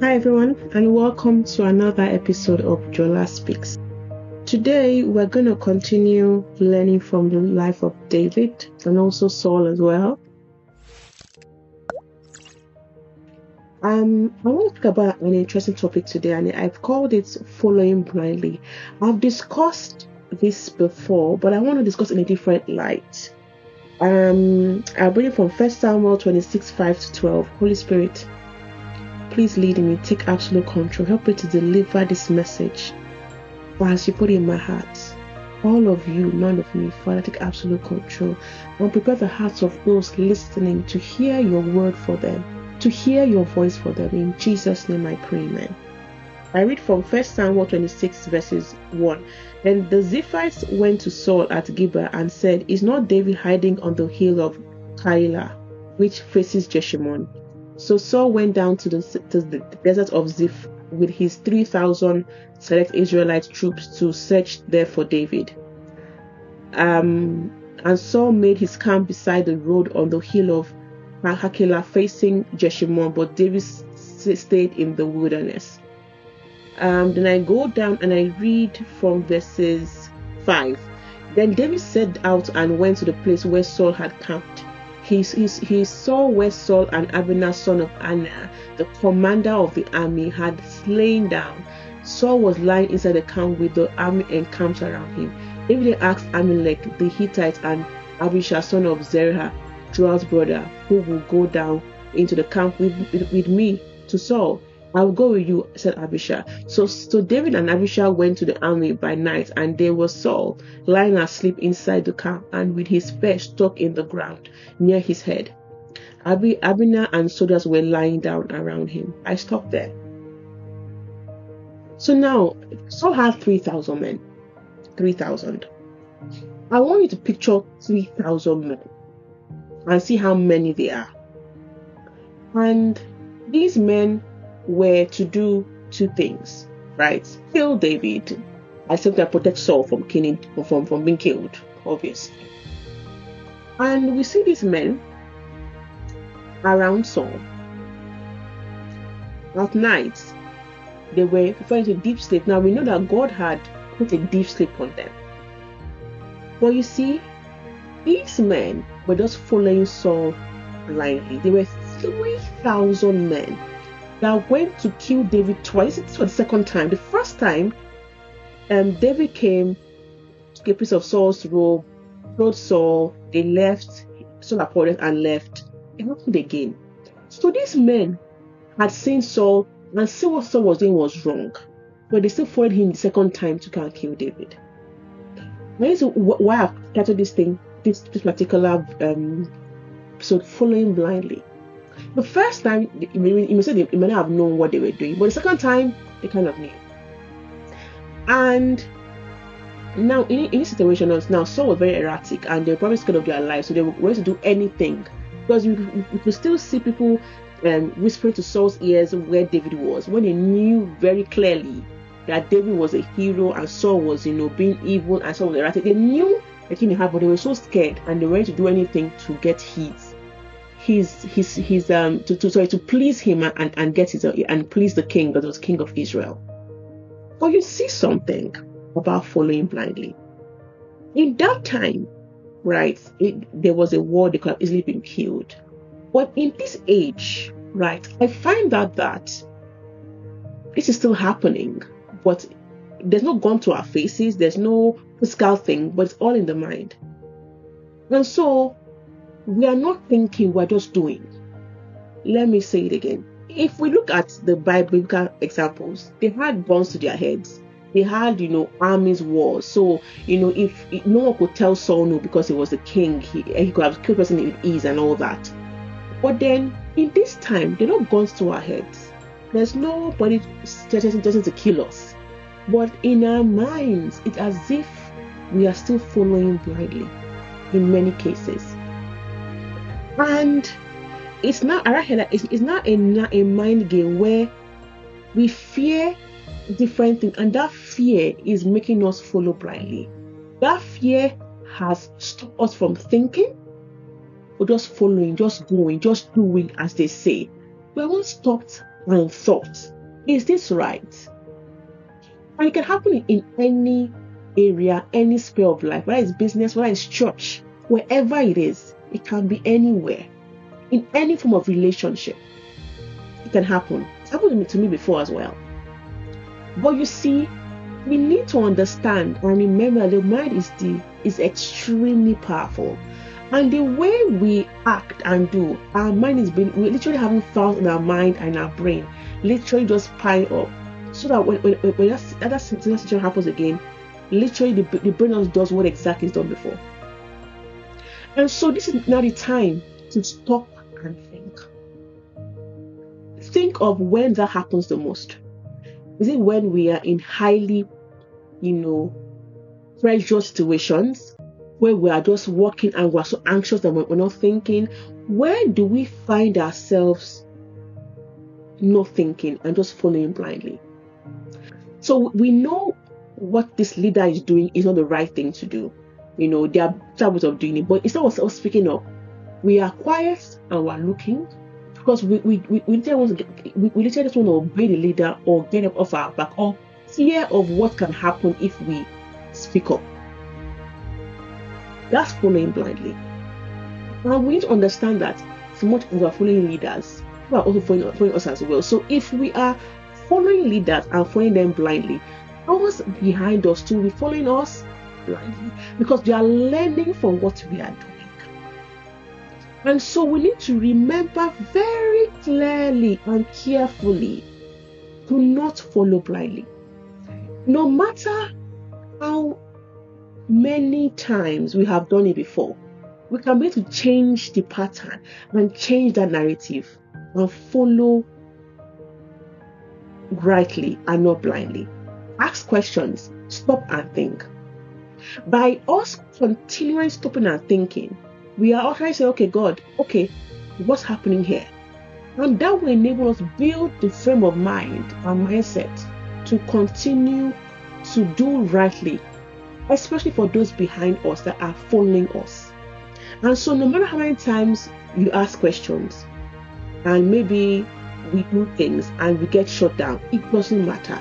Hi, everyone, and welcome to another episode of Jola Speaks. Today, we're going to continue learning from the life of David and also Saul as well. Um, I want to talk about an interesting topic today, and I've called it following blindly. I've discussed this before, but I want to discuss in a different light. Um, I'll bring it from First Samuel 26 5 to 12. Holy Spirit, please lead me, take absolute control, help me to deliver this message as you put it in my heart. All of you, none of me, Father, take absolute control and prepare the hearts of those listening to hear your word for them, to hear your voice for them. In Jesus' name I pray, amen. I read from 1 Samuel 26, verses 1. Then the Ziphites went to Saul at Gibeah and said, Is not David hiding on the hill of Keilah, which faces Jeshimon? So Saul went down to the, to the desert of Ziph with his 3,000 select Israelite troops to search there for David. Um, and Saul made his camp beside the road on the hill of Hakilah facing Jeshimon, but David stayed in the wilderness. Um, then I go down and I read from verses 5. Then David set out and went to the place where Saul had camped. He, he, saw where Saul and Abner, son of Anna, the commander of the army, had slain down. Saul was lying inside the camp with the army encamped around him. David asked Ahimelech the Hittite and Abishai, son of Zeruiah, Joab's brother, who will go down into the camp with, with me to Saul. I will go with you, said Abishai. So, so David and Abishai went to the army by night, and there was Saul lying asleep inside the camp, and with his face stuck in the ground near his head. Abi, Abner and soldiers were lying down around him. I stopped there. So now, Saul had 3,000 men. 3,000. I want you to picture 3,000 men and see how many they are. And these men were to do two things, right? Kill David, I said that protect Saul from killing, from, from being killed, obviously. And we see these men around Saul. At night, they were falling into deep sleep. Now we know that God had put a deep sleep on them. But you see, these men were just following Saul blindly. There were 3,000 men that went to kill David twice. This was the second time. The first time, um, David came, took a piece of Saul's robe, told Saul, they left, Saul appointed and left. It happened again. So these men had seen Saul and see what Saul was doing was wrong, but they still followed him the second time to come and kill David. Now, why I've started this thing, this, this particular um, episode, following blindly. The first time, you may say they, may not have known what they were doing, but the second time, they kind of knew. And now, in, in this situation, now Saul was very erratic and they were probably scared of their lives, so they were going to do anything. Because you, you could still see people um, whispering to Saul's ears where David was when they knew very clearly that David was a hero and Saul was, you know, being evil and Saul was erratic. They knew the thing had, but they were so scared and they were ready to do anything to get his his his his um to, to sorry to please him and, and get his and please the king that was king of Israel. But you see something about following blindly. In that time, right, it, there was a war they could have easily been killed. But in this age, right, I find out that this is still happening, but there's no gun to our faces, there's no physical thing, but it's all in the mind. And so we are not thinking, we're just doing. Let me say it again. If we look at the biblical examples, they had guns to their heads. They had, you know, armies wars. So, you know, if, if no one could tell Saul no because he was the king, he, he could have killed person in ease and all that. But then, in this time, they're not guns to our heads. There's nobody threatening to kill us. But in our minds, it's as if we are still following blindly in many cases. And it's not it's, it's not a, a mind game where we fear different things, and that fear is making us follow blindly. That fear has stopped us from thinking, or just following, just going, just doing as they say. We haven't stopped and thought, is this right? And it can happen in any area, any sphere of life, whether it's business, whether it's church, wherever it is, it can be anywhere, in any form of relationship. It can happen. It's happened to me, before as well. But you see, we need to understand and remember the mind is the is extremely powerful. And the way we act and do, our mind is being we literally having thoughts in our mind and our brain, literally just pile up. So that when when, when that, that situation happens again, literally the, the brain does what exactly is done before. And so this is now the time to stop and think. Think of when that happens the most. Is it when we are in highly, you know, pressure situations where we are just walking and we're so anxious that we're not thinking? Where do we find ourselves not thinking and just following blindly? So we know what this leader is doing is not the right thing to do. You know, there are types of doing it, but instead of us speaking up, we are quiet and we're looking because we we, we, we literally want to we, just want to obey the leader or get up off our back or fear of what can happen if we speak up. That's following blindly. And we need to understand that so much we are following leaders, we are also following, following us as well. So if we are following leaders and following them blindly, those behind us too will be following us blindly because they are learning from what we are doing. And so we need to remember very clearly and carefully to not follow blindly. No matter how many times we have done it before, we can be to change the pattern and change that narrative and follow rightly and not blindly. Ask questions, stop and think. By us continually stopping and thinking, we are also saying, okay, God, okay, what's happening here? And that will enable us build the frame of mind and mindset to continue to do rightly, especially for those behind us that are following us. And so, no matter how many times you ask questions, and maybe we do things and we get shut down, it doesn't matter.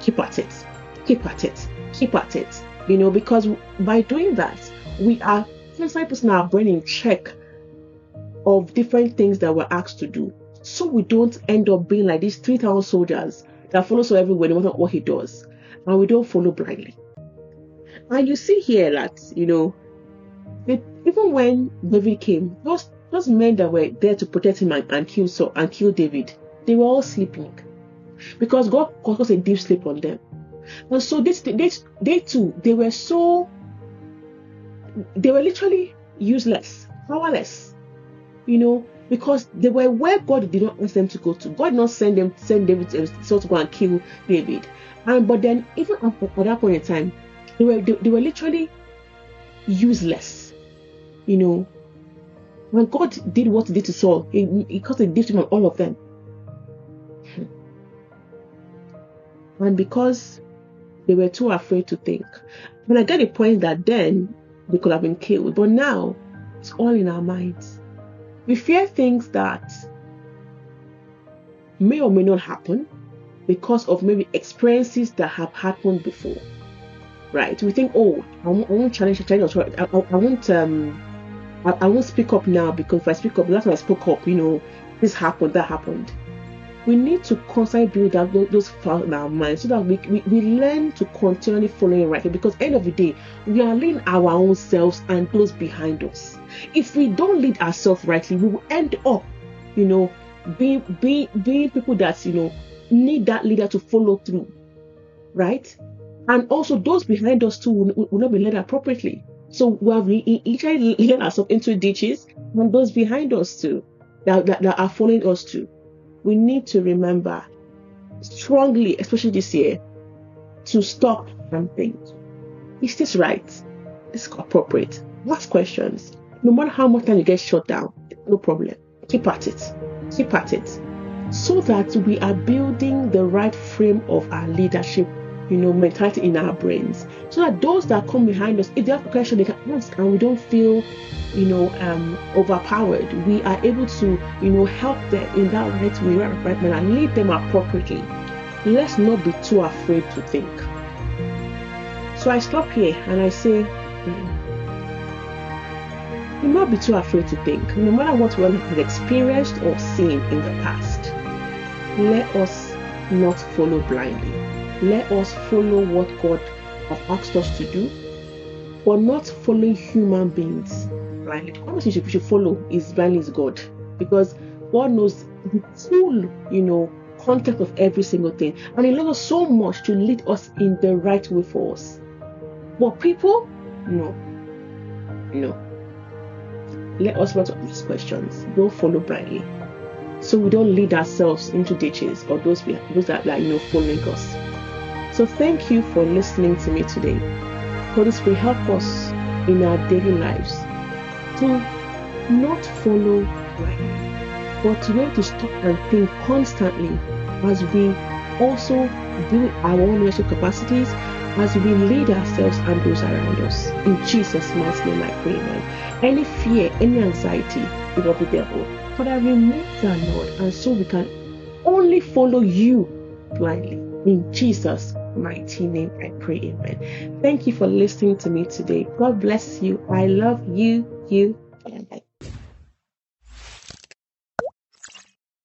Keep at it. Keep at it. Keep at it. You know, because by doing that, we are constantly putting our brain in check of different things that we're asked to do. So we don't end up being like these 3,000 soldiers that follow Saul everywhere, no matter what he does. And we don't follow blindly. And you see here that, you know, even when David came, those those men that were there to protect him and, and kill Saul and kill David, they were all sleeping. Because God caused a deep sleep on them. And so this they, they too, they were so they were literally useless, powerless, you know, because they were where God did not ask them to go to. God did not send them send David to, to go and kill David. And but then even at, at that point in time, they were they, they were literally useless, you know. When God did what He did to Saul, He, he caused a difference on all of them. And because they were too afraid to think. When I get the point that then they could have been killed, but now it's all in our minds. We fear things that may or may not happen because of maybe experiences that have happened before. Right? We think, oh, I won't, I won't challenge, challenge, I, I, I won't, um, I, I, won't speak up now because if I speak up, last time I spoke up, you know, this happened, that happened we need to constantly build up those facts in our minds so that we, we, we learn to continually follow right because end of the day we are leading our own selves and those behind us. If we don't lead ourselves rightly we will end up you know being being being people that you know need that leader to follow through right? And also those behind us too will, will not be led appropriately. So we have literally led ourselves into ditches and those behind us too that, that, that are following us too we need to remember strongly, especially this year, to stop think. Is this right? Is this appropriate? Ask questions. No matter how much time you get shut down, no problem. Keep at it. Keep at it. So that we are building the right frame of our leadership you know, mentality in our brains. So that those that come behind us, if they have a question, they can ask and we don't feel, you know, um, overpowered. We are able to, you know, help them in that right way, right, right manner, and lead them appropriately. Let's not be too afraid to think. So I stop here and I say, mm, do not be too afraid to think. No matter what one has experienced or seen in the past, let us not follow blindly. Let us follow what God has asked us to do, but not following human beings blindly. The thing we should follow is blindly God, because God knows the full, you know, context of every single thing, and He loves us so much to lead us in the right way for us. But people, no, no let us not ask questions. Don't follow blindly. So we don't lead ourselves into ditches or those, we, those that are, you know, following us. So thank you for listening to me today. Holy Spirit, help us in our daily lives to not follow blindly, but to be able to stop and think constantly as we also build our own leadership capacities as we lead ourselves and those around us. In Jesus' mighty name, I pray, amen. Any fear, any anxiety is of the devil. Father, remove that, Lord, and so we can only follow you blindly. In Jesus' mighty name, I pray, amen. Thank you for listening to me today. God bless you. I love you, you, and I